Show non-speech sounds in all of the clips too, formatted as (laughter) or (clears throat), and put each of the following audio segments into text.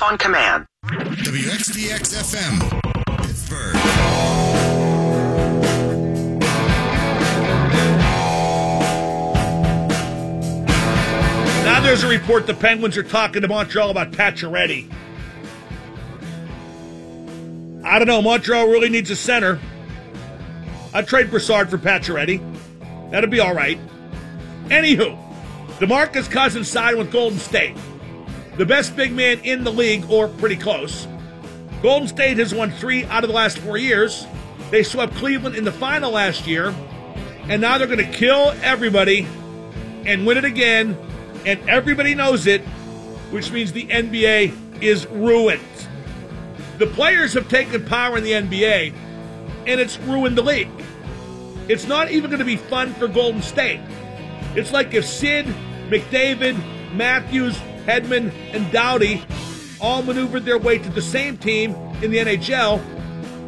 Jeff on command. WXDX FM, Pittsburgh. Now there's a report the Penguins are talking to Montreal about Pacioretty. I don't know. Montreal really needs a center. I'd trade Brassard for Pacioretty. That'd be all right. Anywho, DeMarcus Cousins signed with Golden State. The best big man in the league, or pretty close. Golden State has won three out of the last four years. They swept Cleveland in the final last year. And now they're going to kill everybody and win it again. And everybody knows it, which means the NBA is ruined. The players have taken power in the NBA, and it's ruined the league. It's not even going to be fun for Golden State. It's like if Sid, McDavid, Matthews, Hedman, and Doughty all maneuvered their way to the same team in the NHL,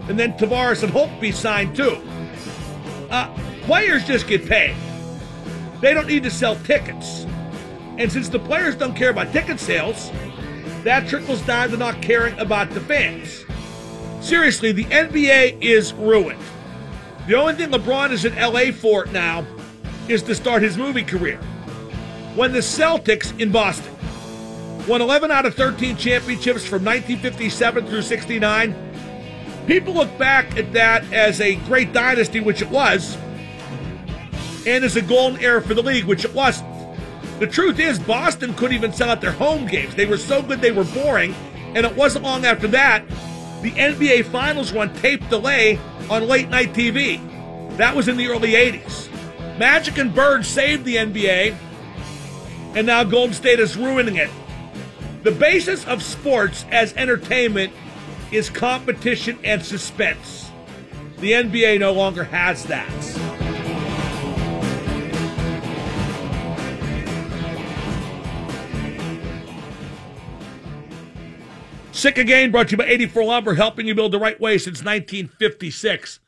and then Tavares and Holtby signed too. Uh, players just get paid. They don't need to sell tickets. And since the players don't care about ticket sales, that trickles down to not caring about the fans. Seriously, the NBA is ruined. The only thing LeBron is in LA for now is to start his movie career. When the Celtics in Boston won 11 out of 13 championships from 1957 through 69, people look back at that as a great dynasty, which it was, and as a golden era for the league, which it wasn't. The truth is, Boston couldn't even sell out their home games. They were so good they were boring, and it wasn't long after that the NBA Finals run tape delay on late night TV. That was in the early 80s. Magic and Bird saved the NBA, and now Golden State is ruining it. The basis of sports as entertainment is competition and suspense. The NBA no longer has that. Sick Again brought to you by 84 Lumber, helping you build the right way since 1956.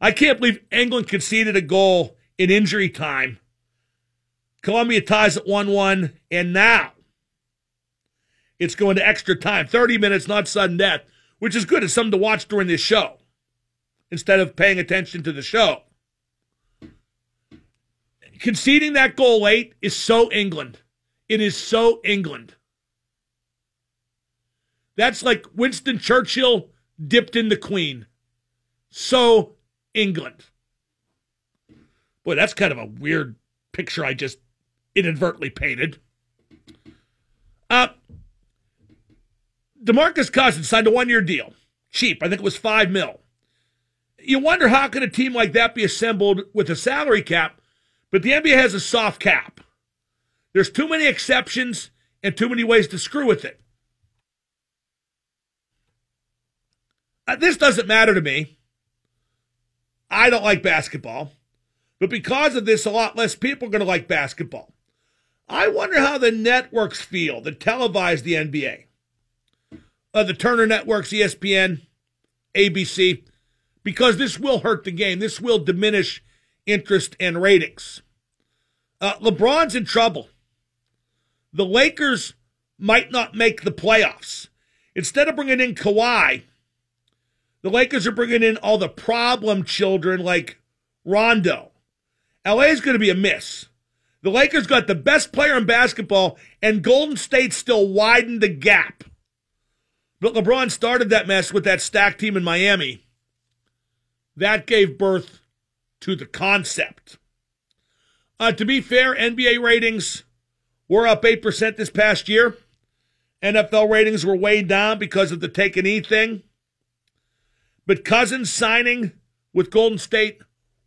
I can't believe England conceded a goal in injury time. Colombia ties at 1 1, and now it's going to extra time 30 minutes, not sudden death, which is good. It's something to watch during this show instead of paying attention to the show. Conceding that goal late is so England. It is so England. That's like Winston Churchill dipped in the Queen. So England. Boy, that's kind of a weird picture I just inadvertently painted. Uh, DeMarcus Cousins signed a one-year deal. Cheap. I think it was five mil. You wonder how could a team like that be assembled with a salary cap, but the NBA has a soft cap. There's too many exceptions and too many ways to screw with it. Uh, this doesn't matter to me. I don't like basketball. But because of this, a lot less people are going to like basketball. I wonder how the networks feel that televise the NBA. Uh, the Turner Networks, ESPN, ABC, because this will hurt the game. This will diminish interest and ratings. Uh, LeBron's in trouble. The Lakers might not make the playoffs. Instead of bringing in Kawhi, the Lakers are bringing in all the problem children like Rondo. LA is going to be a miss. The Lakers got the best player in basketball, and Golden State still widened the gap. But LeBron started that mess with that stack team in Miami. That gave birth to the concept. Uh, to be fair, NBA ratings were up 8% this past year. NFL ratings were way down because of the take and knee thing. But Cousins signing with Golden State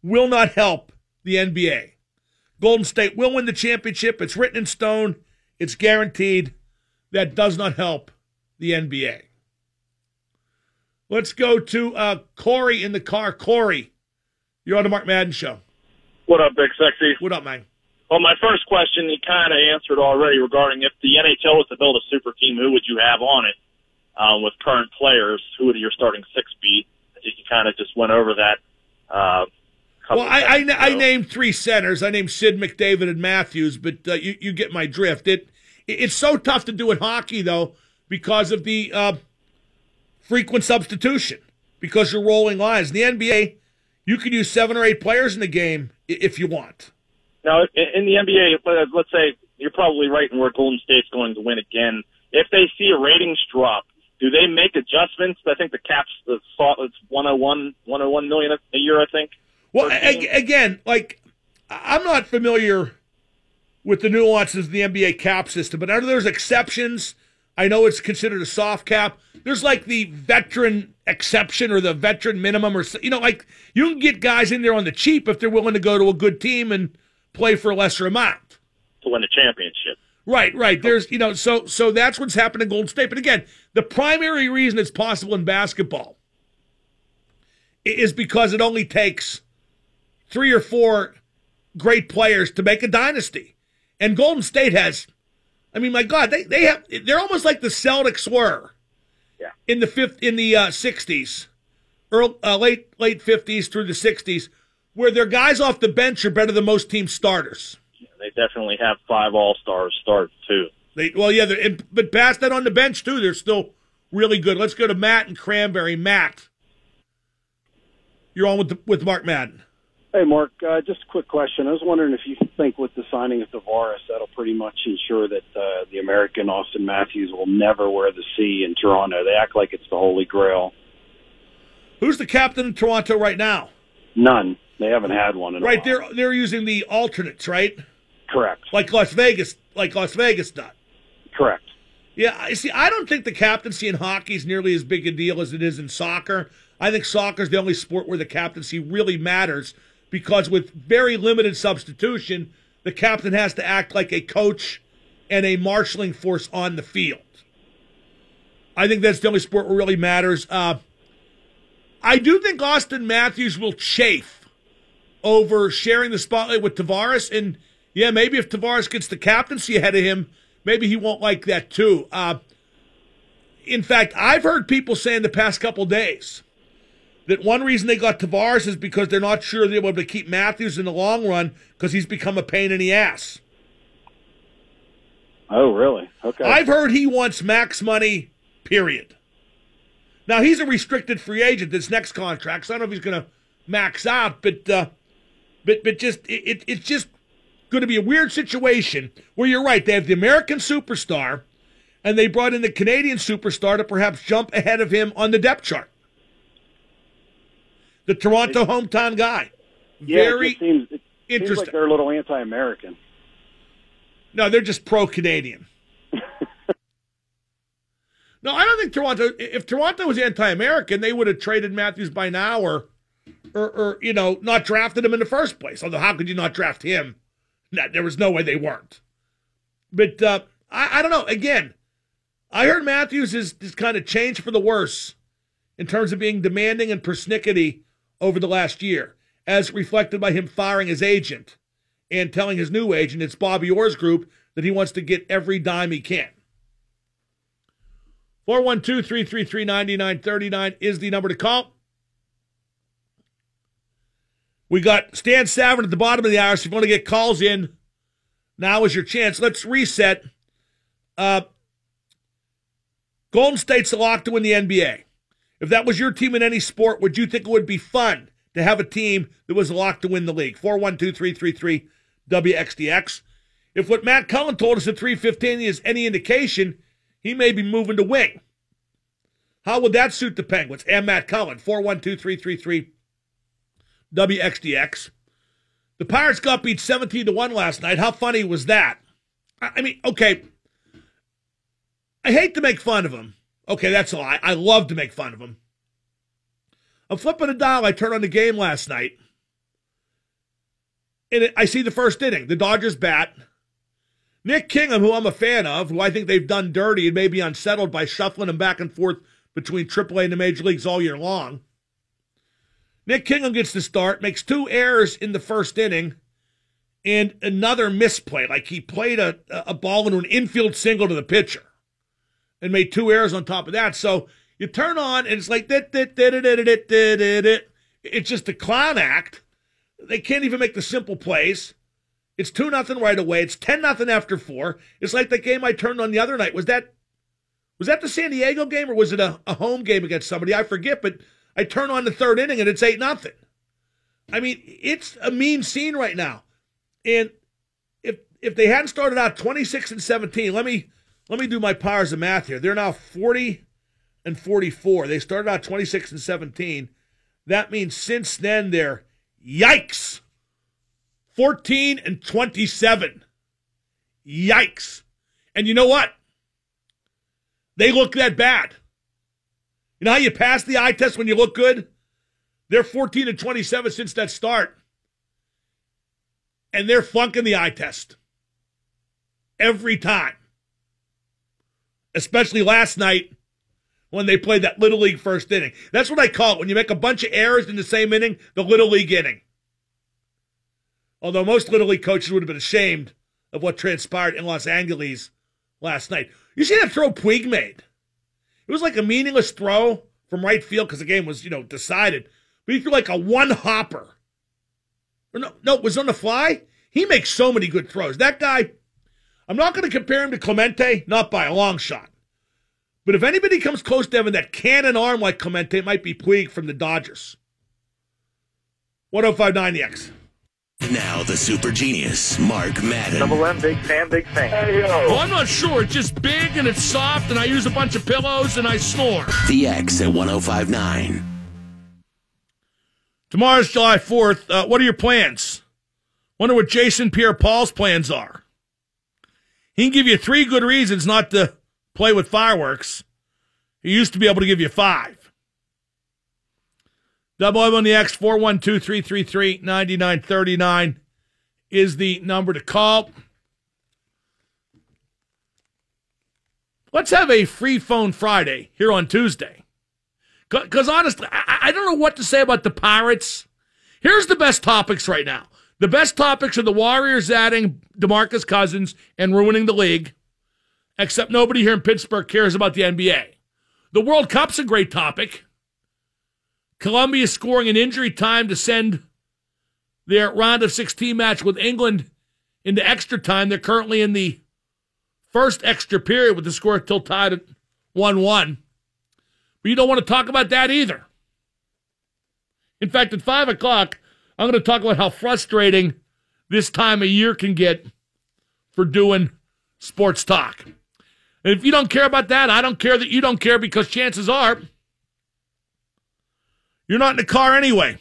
will not help the NBA. Golden State will win the championship. It's written in stone. It's guaranteed. That does not help the NBA. Let's go to uh, Corey in the car. Corey, you're on the Mark Madden show. What up, Big Sexy? What up, man? Well, my first question you kind of answered already regarding if the NHL was to build a super team, who would you have on it? Um, with current players, who would your starting six be? I think you kind of just went over that. Uh, well, I, I, I, named three centers. I named Sid, McDavid, and Matthews, but uh, you, you get my drift. It It's so tough to do in hockey, though, because of the uh, frequent substitution, because you're rolling lines. In the NBA, you can use seven or eight players in the game if you want. Now, in the NBA, let's say you're probably right in where Golden State's going to win again. If they see a ratings drop, do they make adjustments? I think the cap's the it's 101, 101 million a year. I think. Well, a- again, like I'm not familiar with the nuances of the NBA cap system, but I know there's exceptions. I know it's considered a soft cap. There's like the veteran exception or the veteran minimum, or you know, like you can get guys in there on the cheap if they're willing to go to a good team and play for a lesser amount to win a championship. Right, right. There's, you know, so so that's what's happened in Golden State. But again, the primary reason it's possible in basketball is because it only takes three or four great players to make a dynasty. And Golden State has, I mean, my God, they, they have, they're almost like the Celtics were yeah. in the fifth, in the uh, 60s, early, uh, late, late 50s through the 60s, where their guys off the bench are better than most team starters. Yeah, they definitely have five all stars start too. They, well, yeah, but past that on the bench too, they're still really good. Let's go to Matt and Cranberry. Matt, you're on with the, with Mark Madden. Hey, Mark, uh, just a quick question. I was wondering if you think with the signing of Tavares, that'll pretty much ensure that uh, the American Auston Matthews will never wear the C in Toronto. They act like it's the Holy Grail. Who's the captain in Toronto right now? None. They haven't had one in right. They're they're using the alternates, right? Correct. Like Las Vegas, like Las Vegas not Correct. Yeah, I see. I don't think the captaincy in hockey is nearly as big a deal as it is in soccer. I think soccer is the only sport where the captaincy really matters because with very limited substitution, the captain has to act like a coach and a marshaling force on the field. I think that's the only sport where really matters. Uh, I do think Auston Matthews will chafe over sharing the spotlight with Tavares. And yeah, maybe if Tavares gets the captaincy ahead of him, maybe he won't like that too. Uh, in fact, I've heard people say in the past couple days that one reason they got Tavares is because they're not sure they're able to keep Matthews in the long run because he's become a pain in the ass. Oh, really? Okay. I've heard he wants max money, period. Now, he's a restricted free agent this next contract, so I don't know if he's going to max out, but, uh, but, but just, it, it's just going to be a weird situation where you're right. They have the American superstar, and they brought in the Canadian superstar to perhaps jump ahead of him on the depth chart the Toronto hometown guy. Yeah, Very it seems, it interesting. Seems like they're a little anti-American. No, they're just pro-Canadian. (laughs) no, I don't think Toronto. If Toronto was anti-American, they would have traded Matthews by now, or, or, or you know, not drafted him in the first place. Although, how could you not draft him? No, there was no way they weren't. But uh, I, I don't know. Again, I heard Matthews is, is kind of changed for the worse in terms of being demanding and persnickety over the last year, as reflected by him firing his agent and telling his new agent, it's Bobby Orr's group, that he wants to get every dime he can. 412 333 9939 is the number to call. We got Stan Savran at the bottom of the hour, so if you want to get calls in, now is your chance. Let's reset. Uh, Golden State's locked to win the NBA. If that was your team in any sport, would you think it would be fun to have a team that was locked to win the league? 412 333 WXDX. If what Matt Cullen told us at 315 is any indication, he may be moving to wing. How would that suit the Penguins and Matt Cullen? 412 333 WXDX. The Pirates got beat 17 to 1 last night. How funny was that? I mean, okay. I hate to make fun of them Okay, that's a lie. I love to make fun of him. I'm flipping a dial. I turned on the game last night. And I see the first inning. The Dodgers bat. Nick Kingham, who I'm a fan of, who I think they've done dirty and maybe unsettled by shuffling him back and forth between AAA and the major leagues all year long. Nick Kingham gets the start, makes two errors in the first inning, and another misplay. Like he played a, a ball into an infield single to the pitcher and made two errors on top of that. So you turn on and it's like that that that that that that it's just a clown act. They can't even make the simple plays. It's two nothing right away. It's ten nothing after four. It's like the game I turned on the other night. Was that Was that the San Diego game or was it a, a home game against somebody? I forget, but I turn on the third inning and it's eight nothing. I mean, it's a mean scene right now. And if if they hadn't started out 26 and 17, let me let me do my powers of math here. They're now 40 and 44. They started out 26 and 17. That means since then they're yikes. 14 and 27. Yikes. And you know what? They look that bad. You know how you pass the eye test when you look good? They're 14 and 27 since that start. And they're flunking the eye test every time. Especially last night when they played that Little League first inning. That's what I call it when you make a bunch of errors in the same inning, the Little League inning. Although most Little League coaches would have been ashamed of what transpired in Los Angeles last night. You see that throw Puig made? It was like a meaningless throw from right field because the game was, you know, decided. But he threw like a one hopper. No, no, it was on the fly. He makes so many good throws. That guy, I'm not going to compare him to Clemente, not by a long shot. But if anybody comes close to having that cannon arm like Clemente, it might be Puig from the Dodgers. 1059 the X. Now the super genius, Mark Madden. Double M, big fan, big fan. Hey, Oh, I'm not sure. It's just big and it's soft, and I use a bunch of pillows and I snore. The X at 1059. Tomorrow's July 4th. Uh, what are your plans? Wonder what Jason Pierre Paul's plans are. He can give you three good reasons not to play with fireworks. He used to be able to give you five. Double M on the X, 412 333 9939 is the number to call. Let's have a free phone Friday here on Tuesday. Because honestly, I, I don't know what to say about the Pirates. Here's the best topics right now. The best topics are the Warriors adding DeMarcus Cousins and ruining the league, except nobody here in Pittsburgh cares about the NBA. The World Cup's a great topic. Colombia scoring an injury time to send their round of 16 match with England into extra time. They're currently in the first extra period with the score still tied at 1 1. But you don't want to talk about that either. In fact, at 5 o'clock, I'm going to talk about how frustrating this time of year can get for doing sports talk. And if you don't care about that, I don't care that you don't care because chances are you're not in the car anyway.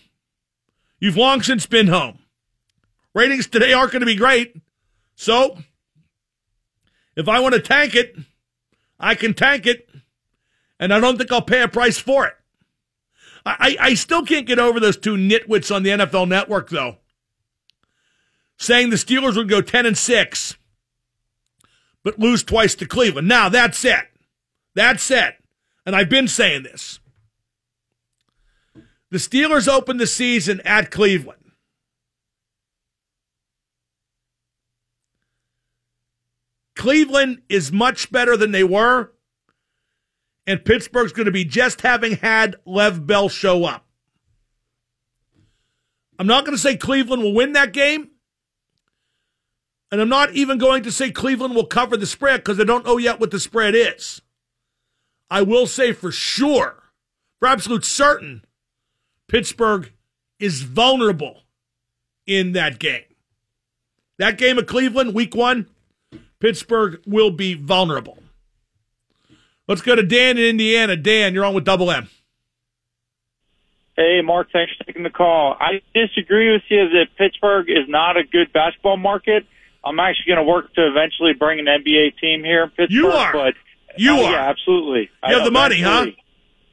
You've long since been home. Ratings today aren't going to be great. So, if I want to tank it, I can tank it. And I don't think I'll pay a price for it. I, I still can't get over those two nitwits on the NFL network, though, saying the Steelers would go 10 and 6, but lose twice to Cleveland. Now, that's it. That's it. And I've been saying this. The Steelers opened the season at Cleveland. Cleveland is much better than they were, and Pittsburgh's going to be just having had Lev Bell show up. I'm not going to say Cleveland will win that game, and I'm not even going to say Cleveland will cover the spread because I don't know yet what the spread is. I will say for sure, for absolute certain, Pittsburgh is vulnerable in that game. That game of Cleveland, week one, Pittsburgh will be vulnerable. Let's go to Dan in Indiana. Dan, you're on with Double M. Hey, Mark, thanks for taking the call. I disagree with you that Pittsburgh is not a good basketball market. I'm actually going to work to eventually bring an NBA team here in Pittsburgh. You are. But, you oh, are. Yeah, absolutely. You have the money, huh?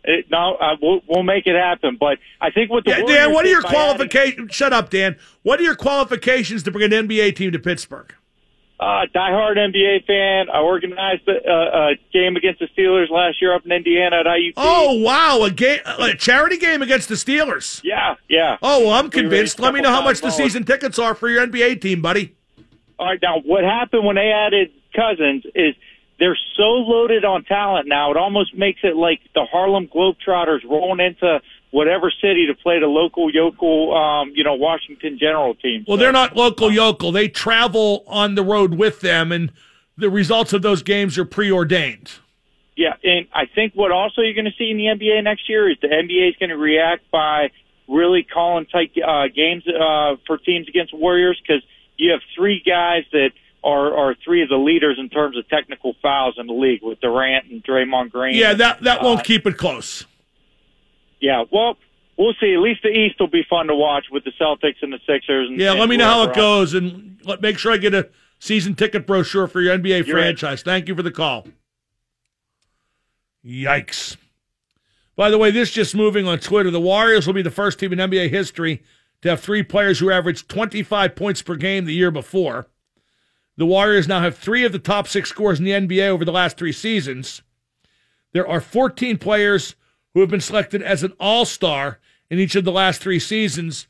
It, no, uh, we'll, we'll make it happen. But I think what the Yeah, Warriors Dan, what are your qualifications? Shut up, Dan. What are your qualifications to bring an NBA team to Pittsburgh? Uh, diehard NBA fan. I organized a, a, a game against the Steelers last year up in Indiana at IUP. Oh, wow. A, game, a charity game against the Steelers. yeah, yeah. Oh, well, I'm convinced. Let me know how much the season tickets are for your NBA team, buddy. All right, now what happened when they added Cousins is they're so loaded on talent now. It almost makes it like the Harlem Globetrotters rolling into whatever city to play the local yokel, um, you know, Washington General team. Well, So- they're not local yokel. They travel on the road with them, and the results of those games are preordained. Yeah, and I think what also you're going to see in the NBA next year is the NBA is going to react by really calling tight uh, games uh, for teams against Warriors because you have three guys that are are three of the leaders in terms of technical fouls in the league with Durant and Draymond Green. Yeah, that that won't Uh, keep it close. Yeah, well, we'll see. At least the East will be fun to watch with the Celtics and the Sixers. And, Yeah, and let me know how it else. goes, and let, make sure I get a season ticket brochure for your NBA You're franchise. Thank you for the call. Yikes. By the way, this just moving on Twitter. The Warriors will be the first team in NBA history to have three players who averaged 25 points per game the year before. The Warriors now have three of the top six scores in the NBA over the last three seasons. There are 14 players who have been selected as an all star in each of the last three seasons.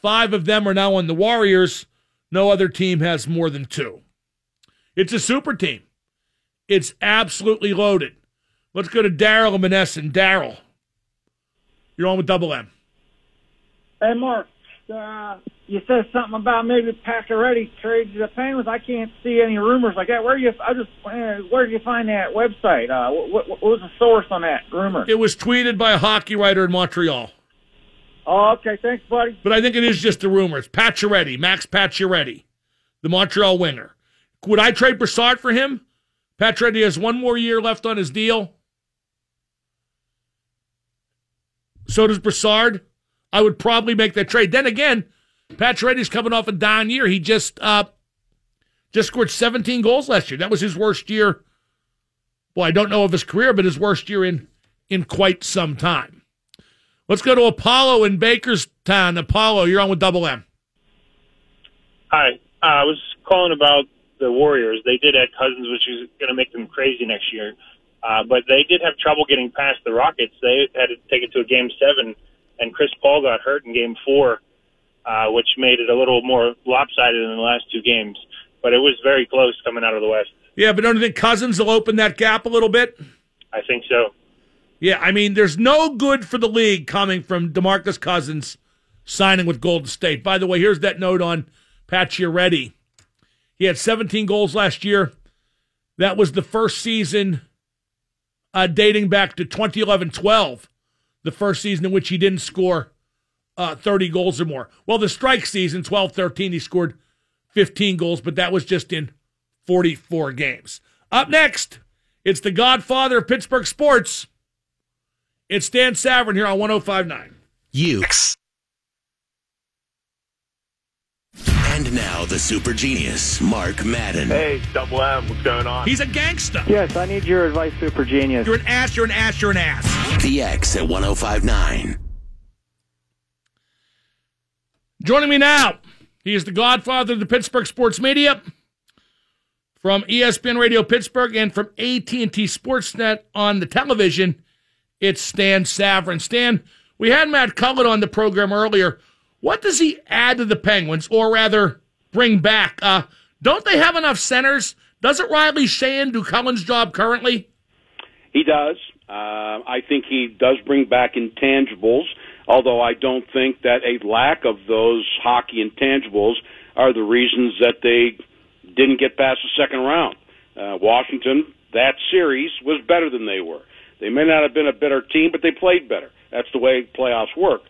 Five of them are now on the Warriors. No other team has more than two. It's a super team. It's absolutely loaded. Let's go to Daryl and. Daryl, you're on with Double M. Hey, Mark, uh, you said something about maybe Pacioretty trade to the Penguins. I can't see any rumors like that. Where you? I just uh, where did you find that website? Uh, what, what, what was the source on that rumor? It was tweeted by a hockey writer in Montreal, Oh, okay, thanks, buddy. but I think it is just a rumor. It's Pacioretty, Max Pacioretty, the Montreal winger. Would I trade Brassard for him? Pacioretty has one more year left on his deal. So does Brassard. I would probably make that trade. Then again, Pacioretty's coming off a down year. He just uh, just scored 17 goals last year. That was his worst year. Well, I don't know of his career, but his worst year in in quite some time. Let's go to Apollo in Bakerstown. Apollo, you're on with Double M. Hi. Uh, I was calling about the Warriors. They did add Cousins, which is going to make them crazy next year. Uh, but they did have trouble getting past the Rockets. They had to take it to a game seven, and Chris Paul got hurt in game four, uh, which made it a little more lopsided in the last two games. But it was very close coming out of the West. Yeah, but don't you think Cousins will open that gap a little bit? I think so. Yeah, I mean, there's no good for the league coming from DeMarcus Cousins signing with Golden State. By the way, here's that note on Pacioretty. He had 17 goals last year. That was the first season uh, dating back to 2011-12, the first season in which he didn't score uh, 30 goals or more. Well, the strike season, 12-13, he scored 15 goals, but that was just in 44 games. Up next, it's the godfather of Pittsburgh sports. It's Stan Savran here on 1059. You. And now the super genius, Mark Madden. Hey, Double M, what's going on? He's a gangster. Yes, I need your advice, Super Genius. You're an ass, you're an ass, you're an ass. The X at 1059. Joining me now, he is the godfather of the Pittsburgh sports media from ESPN Radio Pittsburgh and from AT&T Sportsnet on the television. It's Stan Savran. Stan, we had Matt Cullen on the program earlier. What does he add to the Penguins, or rather, bring back? Uh, don't they have enough centers? Doesn't Riley Sheahan do Cullen's job currently? He does. Uh, I think he does bring back intangibles, although I don't think that a lack of those hockey intangibles are the reasons that they didn't get past the second round. Uh, Washington, that series was better than they were. They may not have been a better team, but they played better. That's the way playoffs work.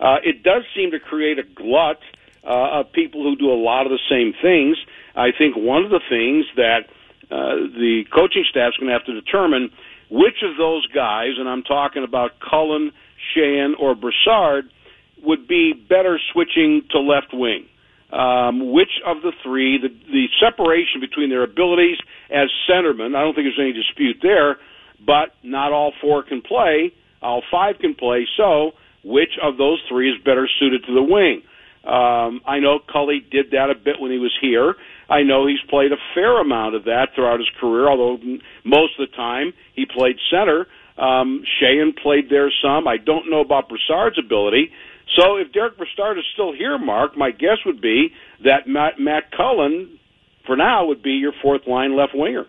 Uh, it does seem to create a glut uh, of people who do a lot of the same things. I think one of the things that uh, the coaching staff's going to have to determine which of those guys, and I'm talking about Cullen, Sheahan, or Brassard, would be better switching to left wing. Um, which of the three, the, the separation between their abilities as centermen, I don't think there's any dispute there, but not all four can play, all five can play, so which of those three is better suited to the wing? Um, I know Cully did that a bit when he was here. I know he's played a fair amount of that throughout his career, although most of the time he played center. Um, Sheahan played there some. I don't know about Brassard's ability. So if Derick Brassard is still here, Mark, my guess would be that Matt, Matt Cullen, for now, would be your fourth line left winger.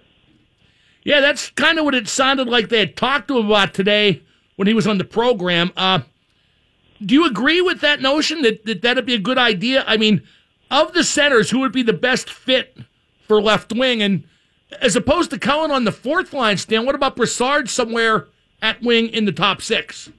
Yeah, that's kind of what it sounded like they had talked to him about today when he was on the program. Uh, do you agree with that notion that, that that'd be a good idea? I mean, of the centers, who would be the best fit for left wing? And as opposed to Cullen on the fourth line, Stan, what about Brassard somewhere at wing in the top six?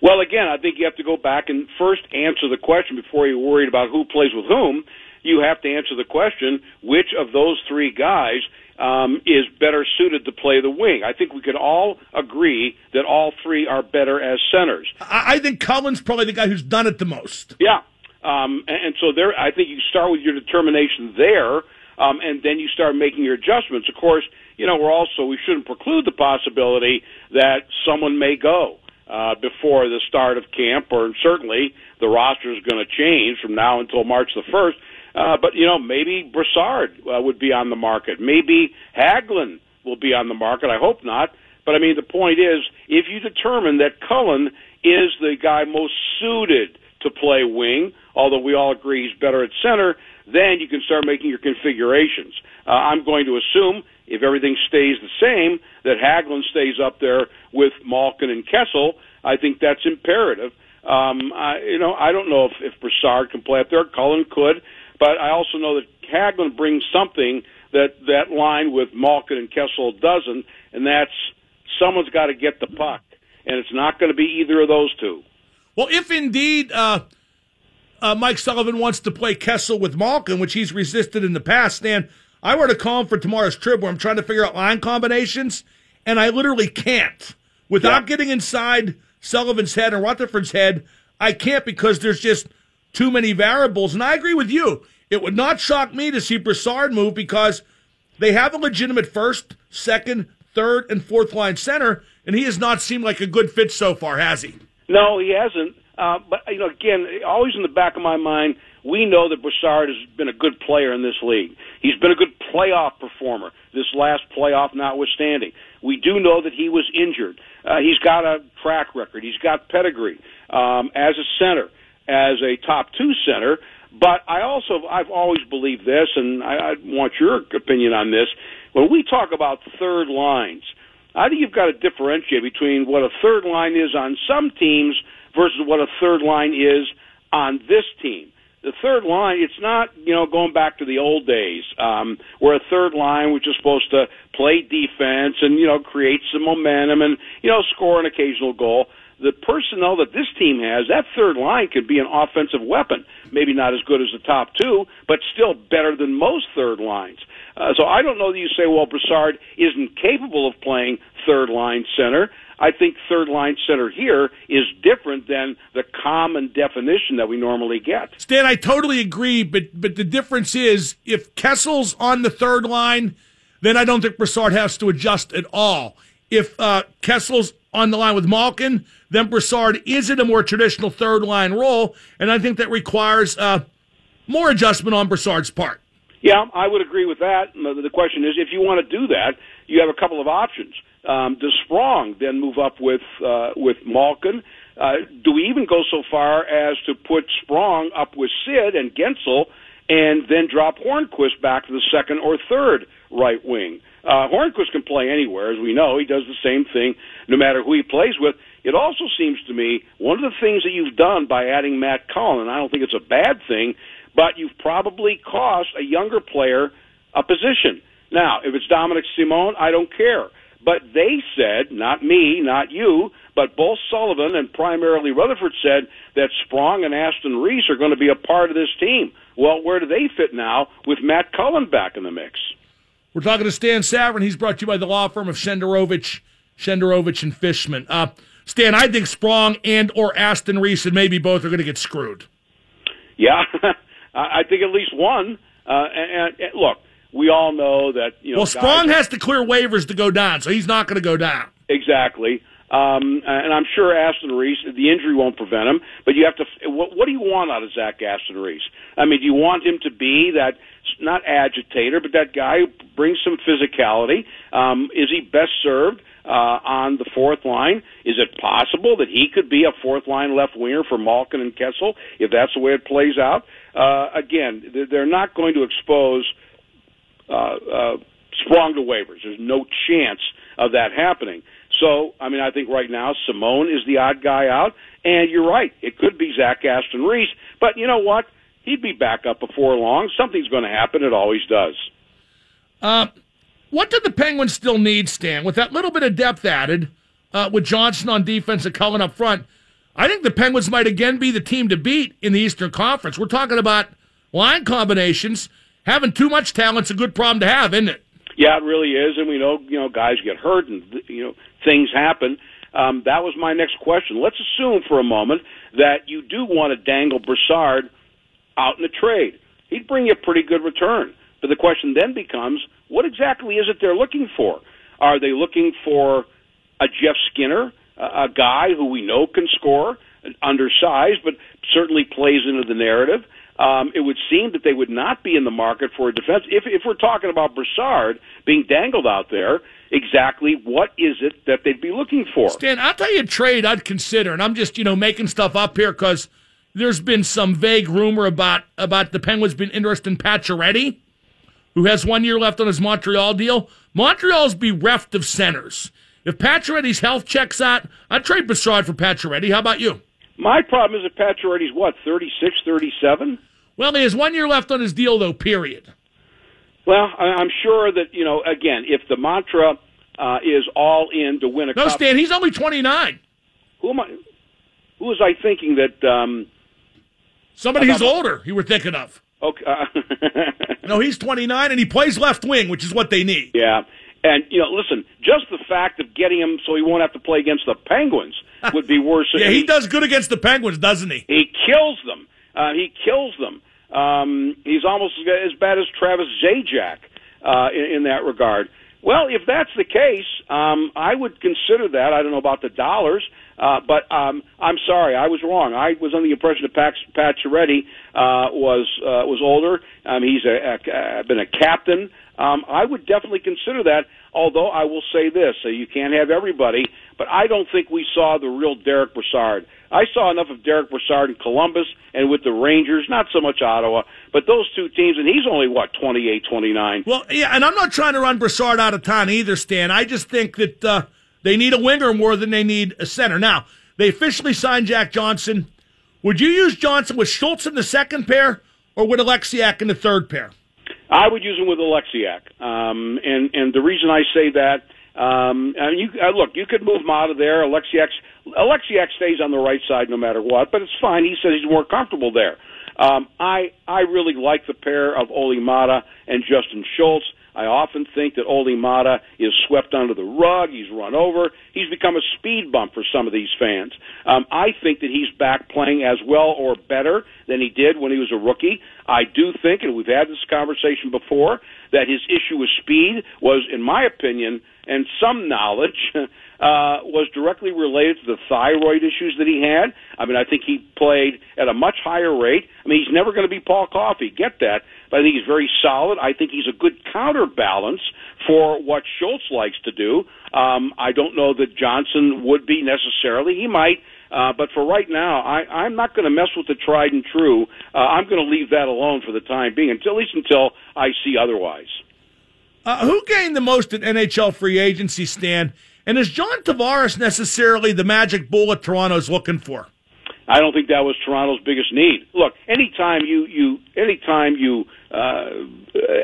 Well, again, I think you have to go back and first answer the question before you're worried about who plays with whom. You have to answer the question which of those three guys um, is better suited to play the wing. I think we could all agree that all three are better as centers. I, I think Cullen's probably the guy who's done it the most. Yeah, um, and, and so there, I think you start with your determination there, um, and then you start making your adjustments. Of course, you know we're also we shouldn't preclude the possibility that someone may go uh, before the start of camp, or certainly the roster is going to change from now until March the first. Uh, but you know, maybe Brassard uh, would be on the market. Maybe Hagelin will be on the market. I hope not. But I mean, the point is, if you determine that Cullen is the guy most suited to play wing, although we all agree he's better at center, then you can start making your configurations. Uh, I'm going to assume, if everything stays the same, that Hagelin stays up there with Malkin and Kessel. I think that's imperative. Um, I, you know, I don't know if, if Brassard can play up there. Cullen could. But I also know that Hagelin brings something that that line with Malkin and Kessel doesn't, and that's someone's got to get the puck, and it's not going to be either of those two. Well, if indeed uh, uh, Mike Sullivan wants to play Kessel with Malkin, which he's resisted in the past, Stan, I wrote a column for tomorrow's Trib where I'm trying to figure out line combinations, and I literally can't. Without yeah. getting inside Sullivan's head and Rutherford's head, I can't because there's just too many variables. And I agree with you. It would not shock me to see Brassard move because they have a legitimate first, second, third, and fourth line center, and he has not seemed like a good fit so far, has he? No, he hasn't. Uh, but you know, again, always in the back of my mind, we know that Brassard has been a good player in this league. He's been a good playoff performer. This last playoff, notwithstanding, we do know that he was injured. Uh, he's got a track record. He's got pedigree um, as a center as a top two center. But I also I've always believed this, and I, I want your opinion on this. When we talk about third lines, I think you've got to differentiate between what a third line is on some teams versus what a third line is on this team. The third line, it's not, you know, going back to the old days, um, where a third line was just supposed to play defense and, you know, create some momentum and, you know, score an occasional goal the personnel that this team has, that third line could be an offensive weapon. Maybe not as good as the top two, but still better than most third lines. Uh, so I don't know that you say, well, Brassard isn't capable of playing third line center. I think third line center here is different than the common definition that we normally get. Stan, I totally agree, but but the difference is if Kessel's on the third line, then I don't think Brassard has to adjust at all. If uh, Kessel's on the line with Malkin, then Brassard is in a more traditional third line role, and I think that requires uh, more adjustment on Brassard's part. Yeah, I would agree with that. The question is, if you want to do that, you have a couple of options. Um, does Sprong then move up with uh, with Malkin? Uh, do we even go so far as to put Sprong up with Sid and Guentzel, and then drop Hornqvist back to the second or third right wing? Uh, Hornqvist can play anywhere, as we know. He does the same thing no matter who he plays with. It also seems to me one of the things that you've done by adding Matt Cullen, and I don't think it's a bad thing, but you've probably cost a younger player a position. Now, if it's Dominik Simon, I don't care. But they said, not me, not you, but both Sullivan and primarily Rutherford said that Sprong and Aston Reese are going to be a part of this team. Well, where do they fit now with Matt Cullen back in the mix? We're talking to Stan Savran. He's brought to you by the law firm of Shenderovich, Shenderovich and Fishman. Uh, Stan, I think Sprong and or Aston Reese and maybe both are going to get screwed. Yeah, (laughs) I think at least one. Uh, and, and, look, we all know that you know. Well, Sprong has to clear waivers to go down, so he's not going to go down. Exactly. Um, and I'm sure Aston Reese, the injury won't prevent him, but you have to. What, what do you want out of Zach Aston Reese? I mean, do you want him to be that not agitator, but that guy who brings some physicality? Um, is he best served uh, on the fourth line? Is it possible that he could be a fourth line left winger for Malkin and Kessel if that's the way it plays out? Uh, again, they're not going to expose uh, uh, Sprong to waivers. There's no chance of that happening. So, I mean, I think right now Simon is the odd guy out, and you're right. It could be Zach Aston Reese, but you know what? He'd be back up before long. Something's going to happen. It always does. Uh, what do the Penguins still need, Stan? With that little bit of depth added, uh, with Johnson on defense and Cullen up front, I think the Penguins might again be the team to beat in the Eastern Conference. We're talking about line combinations. Having too much talent's a good problem to have, isn't it? Yeah, it really is, and we know you know guys get hurt and you know things happen. Um, that was my next question. Let's assume for a moment that you do want to dangle Brassard out in a trade. He'd bring you a pretty good return. But the question then becomes, what exactly is it they're looking for? Are they looking for a Jeff Skinner, a guy who we know can score, undersized, but certainly plays into the narrative? Um, it would seem that they would not be in the market for a defense. If, if we're talking about Brassard being dangled out there, exactly what is it that they'd be looking for? Stan, I'll tell you a trade I'd consider, and I'm just you know making stuff up here because there's been some vague rumor about about the Penguins being interested in Pacioretty, who has one year left on his Montreal deal. Montreal's bereft of centers. If Pacioretty's health checks out, I'd trade Brassard for Pacioretty. How about you? My problem is that Pacioretty's what, 36, 37? Well, he has one year left on his deal, though, period. Well, I'm sure that, you know, again, if the mantra uh, is all in to win a no, cup. Stan, he's only 29. Who am I? Who was I thinking that. Um, Somebody who's older, you were thinking of. Okay. (laughs) no, he's 29 and he plays left wing, which is what they need. Yeah. And, you know, listen, just the fact of getting him so he won't have to play against the Penguins would be worse. (laughs) yeah, he, he does good against the Penguins, doesn't he? He kills them. Uh, he kills them. Um, he's almost as bad as Travis Zajac uh, in, in that regard. Well, if that's the case, um, I would consider that. I don't know about the dollars, uh, but um, I'm sorry, I was wrong. I was under the impression that Pat, Pat Chiretti, uh, was uh, was older. Um, he's a, a, been a captain. Um, I would definitely consider that. Although I will say this, so you can't have everybody, but I don't think we saw the real Derick Brassard. I saw enough of Derick Brassard in Columbus and with the Rangers, not so much Ottawa, but those two teams, and he's only, what, 28, 29. Well, yeah, and I'm not trying to run Brassard out of town either, Stan. I just think that uh, they need a winger more than they need a center. Now, they officially signed Jack Johnson. Would you use Johnson with Schultz in the second pair or with Oleksiak in the third pair? I would use him with Oleksiak, um, and and the reason I say that, um, and you uh, look, you could move him out of there. Oleksiak Oleksiak stays on the right side no matter what, but it's fine. He says he's more comfortable there. Um, I I really like the pair of Olli Maatta and Justin Schultz. I often think that Olli Maatta is swept under the rug. He's run over. He's become a speed bump for some of these fans. Um, I think that he's back playing as well or better than he did when he was a rookie. I do think, and we've had this conversation before, that his issue with speed was, in my opinion, and some knowledge, (laughs) uh, was directly related to the thyroid issues that he had. I mean, I think he played at a much higher rate. I mean, he's never going to be Paul Coffey, get that. But I think he's very solid. I think he's a good counterbalance for what Schultz likes to do. Um, I don't know that Johnson would be necessarily. He might. Uh, but for right now, I, I'm not going to mess with the tried and true. Uh, I'm going to leave that alone for the time being, until, at least until I see otherwise. Uh, who gained the most at NHL free agency, Stan? And is John Tavares necessarily the magic bullet Toronto's looking for? I don't think that was Toronto's biggest need. Look, anytime you you anytime you uh,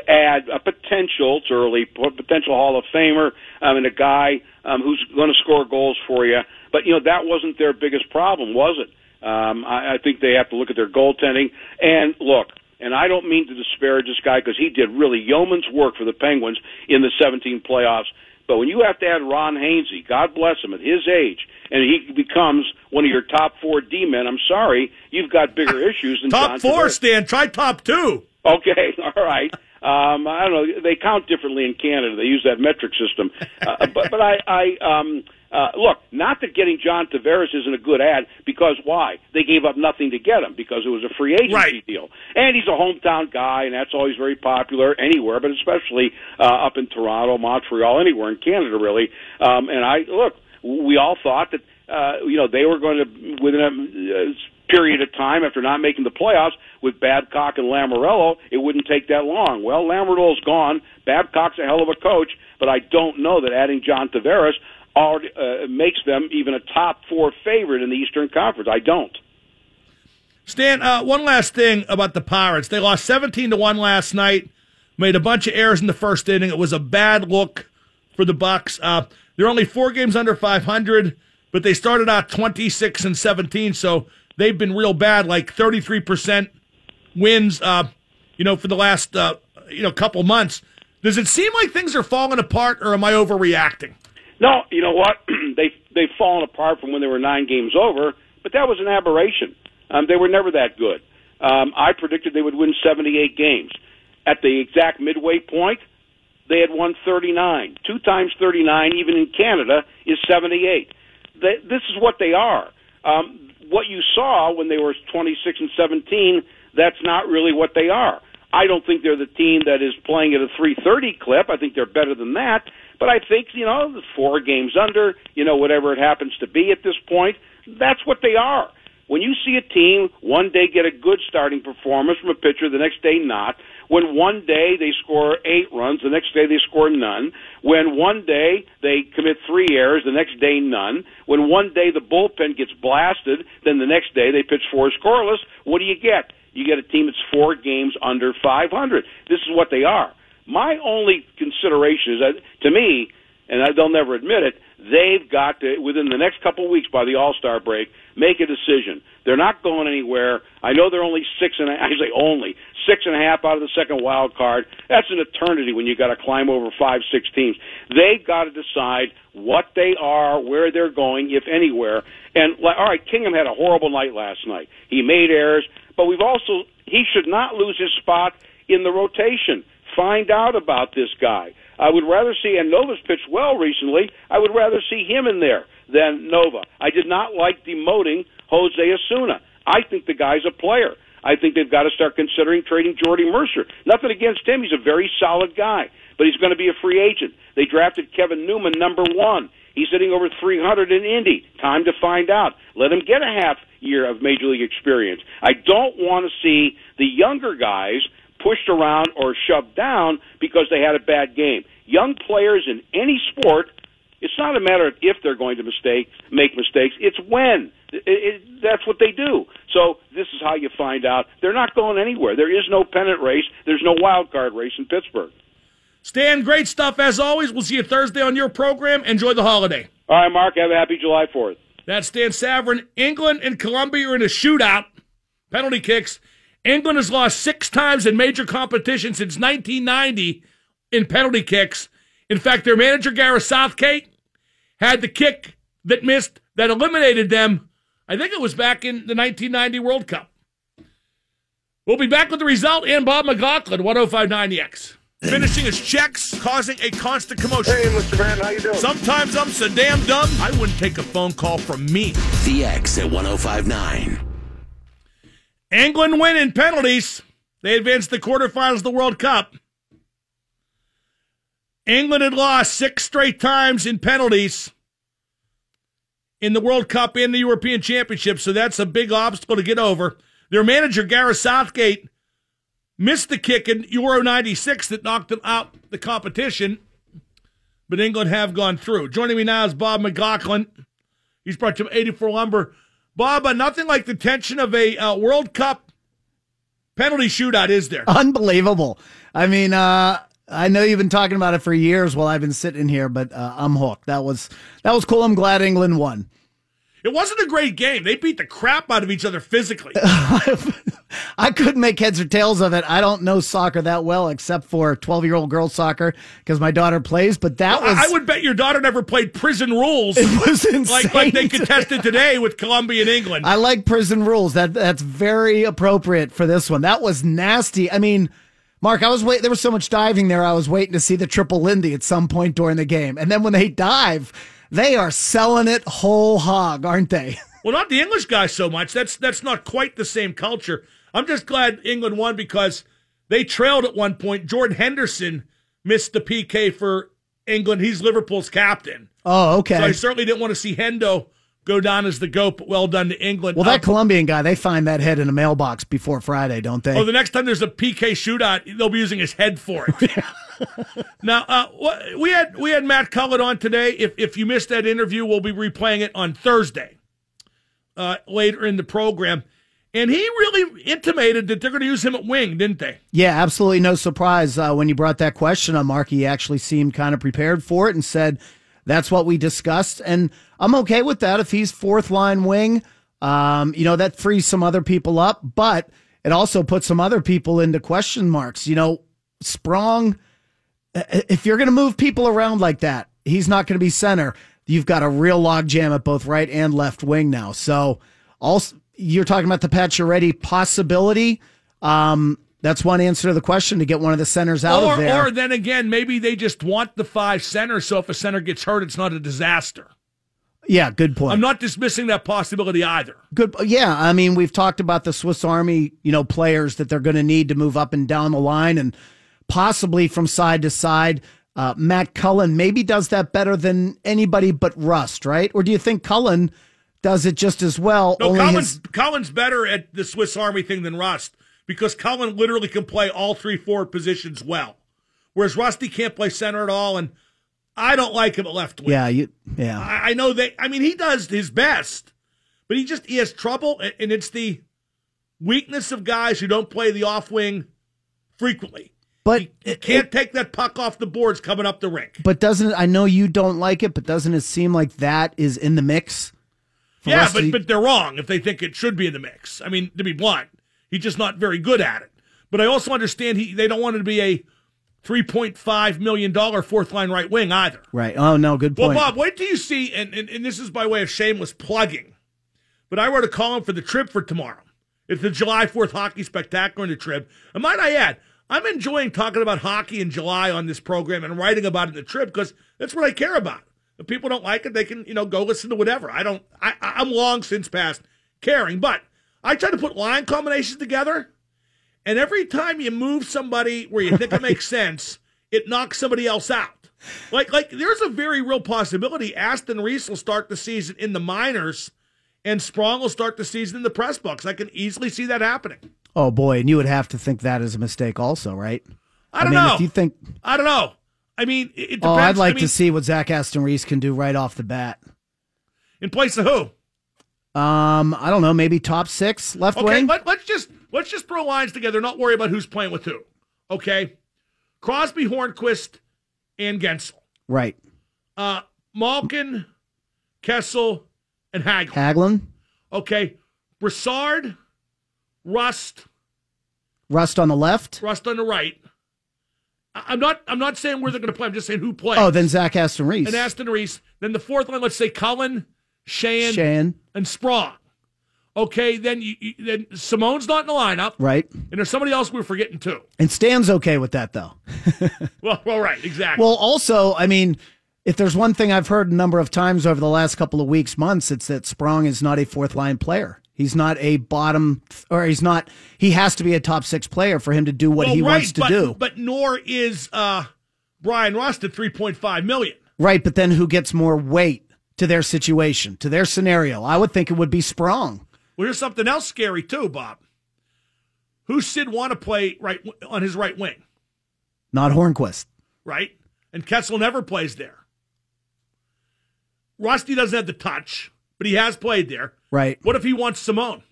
add a potential, it's early, potential Hall of Famer, um, and a guy um, who's going to score goals for you, but you know that wasn't their biggest problem, was it? Um, I, I think they have to look at their goaltending and look. And I don't mean to disparage this guy because he did really yeoman's work for the Penguins in the 17 playoffs. But when you have to add Ron Hainsey, God bless him, at his age, and he becomes one of your top four D men, I'm sorry, you've got bigger issues than top John four. Tavares. Stan, try top two. Okay, (laughs) all right. Um, I don't know. They count differently in Canada. They use that metric system. Uh, but but I I um, uh, look. Not that getting John Tavares isn't a good ad because why? They gave up nothing to get him because it was a free agency Right. deal, and he's a hometown guy, and that's always very popular anywhere, but especially uh, up in Toronto, Montreal, anywhere in Canada, really. Um, and I look. We all thought that uh, you know they were going to within a uh, period of time after not making the playoffs with Babcock and Lamoriello, it wouldn't take that long. Well, Lamoriello's gone. Babcock's a hell of a coach, but I don't know that adding John Tavares already, uh, makes them even a top four favorite in the Eastern Conference. I don't. Stan, uh, one last thing about the Pirates. They lost 17 to 1 last night. made a bunch of errors in the first inning. It was a bad look for the Bucs. Uh, they're only four games under 500, but they started out 26 and 17, so they've been real bad, like 33 percent wins. Uh, you know, for the last uh, you know couple months. Does it seem like things are falling apart, or am I overreacting? No, you know what? (clears throat) they they've fallen apart from when they were nine games over, but that was an aberration. Um, they were never that good. Um, I predicted they would win 78 games. At the exact midway point, they had won 39. Two times 39, even in Canada, is 78. They, this is what they are. Um, what you saw when they were 26 and 17, that's not really what they are. I don't think they're the team that is playing at a 330 clip. I think they're better than that. But I think, you know, four games under, you know, whatever it happens to be at this point, that's what they are. When you see a team one day get a good starting performance from a pitcher, the next day not, when one day they score eight runs, the next day they score none, when one day they commit three errors, the next day none, when one day the bullpen gets blasted, then the next day they pitch four scoreless, what do you get? You get a team that's four games under 500. This is what they are. My only consideration is that, to me, and they'll never admit it, they've got to, within the next couple of weeks by the All Star break, make a decision. They're not going anywhere. I know they're only six and a, (laughs) I say only six and a half out of the second wild card. That's an eternity when you got to climb over five, six teams. They've got to decide what they are, where they're going, if anywhere. And all right, Kingham had a horrible night last night. He made errors, but we've also he should not lose his spot in the rotation. Find out about this guy. I would rather see, and Nova's pitched well recently, I would rather see him in there than Nova. I did not like demoting Jose Osuna. I think the guy's a player. I think they've got to start considering trading Jordy Mercer. Nothing against him. He's a very solid guy, but he's going to be a free agent. They drafted Kevin Newman number one. He's hitting over 300 in Indy. Time to find out. Let him get a half year of major league experience. I don't want to see the younger guys pushed around or shoved down because they had a bad game. Young players in any sport, it's not a matter of if they're going to mistake make mistakes. It's when. It, it, that's what they do. So this is how you find out they're not going anywhere. There is no pennant race. There's no wild card race in Pittsburgh. Stan, great stuff as always. We'll see you Thursday on your program. Enjoy the holiday. All right, Mark. Have a happy July 4th. That's Stan Savran. England and Colombia are in a shootout. Penalty kicks. England has lost six times in major competition since 1990 in penalty kicks. In fact, their manager, Gareth Southgate, had the kick that missed, that eliminated them. I think it was back in the 1990 World Cup. We'll be back with the result and Bob McLaughlin, 1059X. Finishing his checks, causing a constant commotion. Hey, Mr. Van, how you doing? Sometimes I'm so damn dumb, I wouldn't take a phone call from me. The X at 1059. England win in penalties. They advance the quarterfinals of the World Cup. England had lost six straight times in penalties in the World Cup and the European Championship, so that's a big obstacle to get over. Their manager, Gareth Southgate, missed the kick in Euro 96 that knocked them out the competition, but England have gone through. Joining me now is Bob McLaughlin. He's brought to 84 Lumber. Bob, uh, nothing like the tension of a uh, World Cup penalty shootout, is there? Unbelievable. I mean, uh, I know you've been talking about it for years while I've been sitting here, but uh, I'm hooked. That was that was cool. I'm glad England won. It wasn't a great game. They beat the crap out of each other physically. (laughs) I couldn't make heads or tails of it. I don't know soccer that well, except for 12 year old girls soccer because my daughter plays. But that well, was. I would bet your daughter never played prison rules. It was insane. Like, like they contested (laughs) today with Colombia and England. I like prison rules. That That's very appropriate for this one. That was nasty. I mean, Mark, I was wait. There was so much diving there. I was waiting to see the triple Lindy at some point during the game, and then when they dive, they are selling it whole hog, aren't they? (laughs) Well, not the English guys so much. That's that's not quite the same culture. I'm just glad England won because they trailed at one point. Jordan Henderson missed the PK for England. He's Liverpool's captain. Oh, okay. So I certainly didn't want to see Hendo go down as the goat, but well done to England. Well, that uh, Colombian guy, they find that head in a mailbox before Friday, don't they? Oh, the next time there's a PK shootout, they'll be using his head for it. (laughs) (laughs) now, uh, we had we had Matt Cullen on today. If if you missed that interview, we'll be replaying it on Thursday, uh, later in the program. And he really intimated that they're going to use him at wing, didn't they? Yeah, absolutely no surprise uh, when you brought that question on. Mark, he actually seemed kind of prepared for it and said that's what we discussed, and I'm okay with that if he's fourth line wing. Um, you know that frees some other people up, but it also puts some other people into question marks. You know, Sprong, if you're going to move people around like that, he's not going to be center. You've got a real logjam at both right and left wing now. So, also you're talking about the Pacioretty possibility. Um, that's one answer to the question to get one of the centers out or, of there. Or then again, maybe they just want the five centers, so if a center gets hurt, it's not a disaster. Yeah, good point. I'm not dismissing that possibility either. Good. Yeah, I mean, we've talked about the Swiss Army, you know, players that they're going to need to move up and down the line, and possibly from side to side. Uh, Matt Cullen maybe does that better than anybody but Rust, right? Or do you think Cullen does it just as well? No, Cullen's, his... Cullen's better at the Swiss Army thing than Rust because Cullen literally can play all three forward positions well, whereas Rusty can't play center at all, and I don't like him at left wing. Yeah, you, yeah. I, I know that. I mean, he does his best, but he just he has trouble, and it's the weakness of guys who don't play the off wing frequently. But he, he can't it, take that puck off the boards coming up the rink. But doesn't it, I know you don't like it, but doesn't it seem like that is in the mix? Yeah, but but they're wrong if they think it should be in the mix. I mean, to be blunt, he's just not very good at it. But I also understand he they don't want it to be a $3.5 million fourth line right wing either. Right. Oh, no, good point. Well, Bob, wait do you see, and, and, and this is by way of shameless plugging, but I wrote a column for the Trib for tomorrow. It's the July 4th Hockey Spectacular in the Trib. And might I add, I'm enjoying talking about hockey in July on this program and writing about it in the Trib because that's what I care about. If people don't like it, they can, you know, go listen to whatever. I don't, I, I'm long since past caring, but I try to put line combinations together and every time you move somebody where you think it makes (laughs) sense, it knocks somebody else out. Like, like there's a very real possibility Aston Reese will start the season in the minors, and Sprong will start the season in the press box. I can easily see that happening. Oh boy, and you would have to think that is a mistake, also, right? I don't I mean, know. If you think, I don't know. I mean, it depends. Oh, I'd like I mean, to see what Zach Aston Reese can do right off the bat. In place of who? Um, I don't know. Maybe top six left okay, wing. Let, let's just let's just throw lines together. Not worry about who's playing with who. Okay, Crosby, Hornqvist, and Guentzel. Right. Uh, Malkin, Kessel, and Hagelin. Hagelin. Okay, Brassard, Rust. Rust on the left. Rust on the right. I'm not. I'm not saying where they're going to play. I'm just saying who plays. Oh, then Zach Aston Reese. And Aston Reese. Then the fourth line. Let's say Cullen, Shan, Sheahan. And Sprong. Okay, then you, you, then Simon's not in the lineup, right? And there's somebody else we're forgetting too. And Stan's okay with that though. (laughs) well, well, right, exactly. Well, also, I mean, if there's one thing I've heard a number of times over the last couple of weeks, months, it's that Sprong is not a fourth line player. He's not a bottom, or he's not. He has to be a top six player for him to do what well, he right, wants to but, do. But nor is uh, Bryan Rust at three point five million. Right, but then who gets more weight to their situation, to their scenario? I would think it would be Sprong. Well, here's something else scary too, Bob. Who Sid want to play right on his right wing? Not Hornqvist, right? And Kessel never plays there. Rusty doesn't have the touch, but he has played there. Right. What if he wants Simon?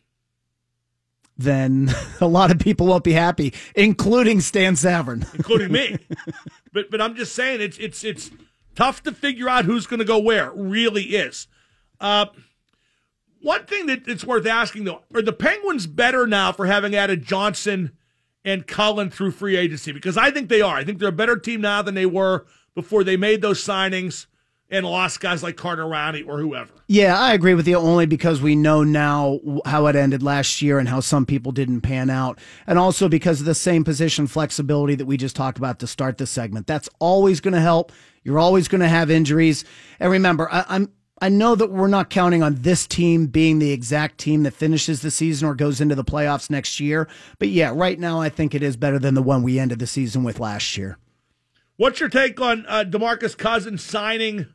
Then (laughs) a lot of people won't be happy, including Stan Savran, including me. (laughs) but but I'm just saying it's it's it's tough to figure out who's going to go where. Really is. Uh, one thing that it's worth asking though: Are the Penguins better now for having added Johnson and Cullen through free agency? Because I think they are. I think they're a better team now than they were before they made those signings and lost guys like Carter Rowney or whoever. Yeah, I agree with you only because we know now how it ended last year and how some people didn't pan out. And also because of the same position flexibility that we just talked about to start the segment. That's always going to help. You're always going to have injuries. And remember, I, I'm I know that we're not counting on this team being the exact team that finishes the season or goes into the playoffs next year. But yeah, right now I think it is better than the one we ended the season with last year. What's your take on uh, DeMarcus Cousins signing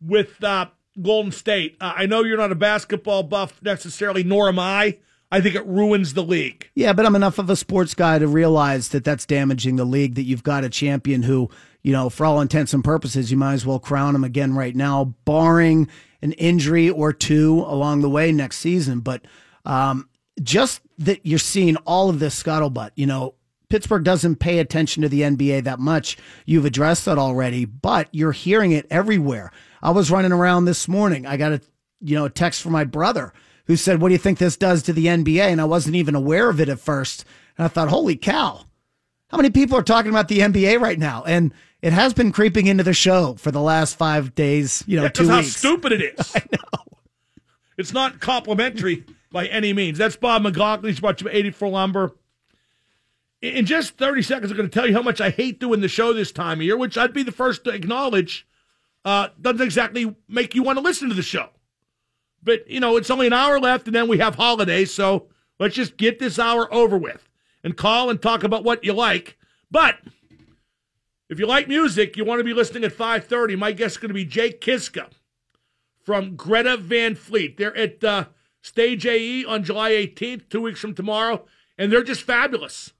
with uh, Golden State? Uh, I know you're not a basketball buff necessarily, nor am I. I think it ruins the league. Yeah, but I'm enough of a sports guy to realize that that's damaging the league. That you've got a champion who, you know, for all intents and purposes, you might as well crown him again right now, barring an injury or two along the way next season. But um, just that you're seeing all of this scuttlebutt, you know, Pittsburgh doesn't pay attention to the NBA that much. You've addressed that already, but you're hearing it everywhere. I was running around this morning. I got a you know a text from my brother who said, "What do you think this does to the NBA?" And I wasn't even aware of it at first. And I thought, "Holy cow! How many people are talking about the NBA right now?" And it has been creeping into the show for the last five days. You know, yeah, two how weeks. stupid it (laughs) is. I know. It's not complimentary by any means. That's Bob McLaughlin. He's watching 84 Lumber. In just 30 seconds, I'm going to tell you how much I hate doing the show this time of year, which I'd be the first to acknowledge uh, doesn't exactly make you want to listen to the show. But, you know, it's only an hour left, and then we have holidays, so let's just get this hour over with and call and talk about what you like. But if you like music, you want to be listening at 5.30. My guest is going to be Jake Kiszka from Greta Van Fleet. They're at uh, Stage AE on July 18th, two weeks from tomorrow, and they're just fabulous.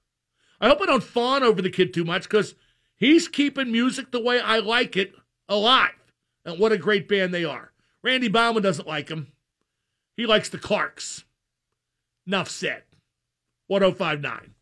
I hope I don't fawn over the kid too much because he's keeping music the way I like it alive. And what a great band they are. Randy Bauman doesn't like them. He likes the Clarks. Enough said. 1059.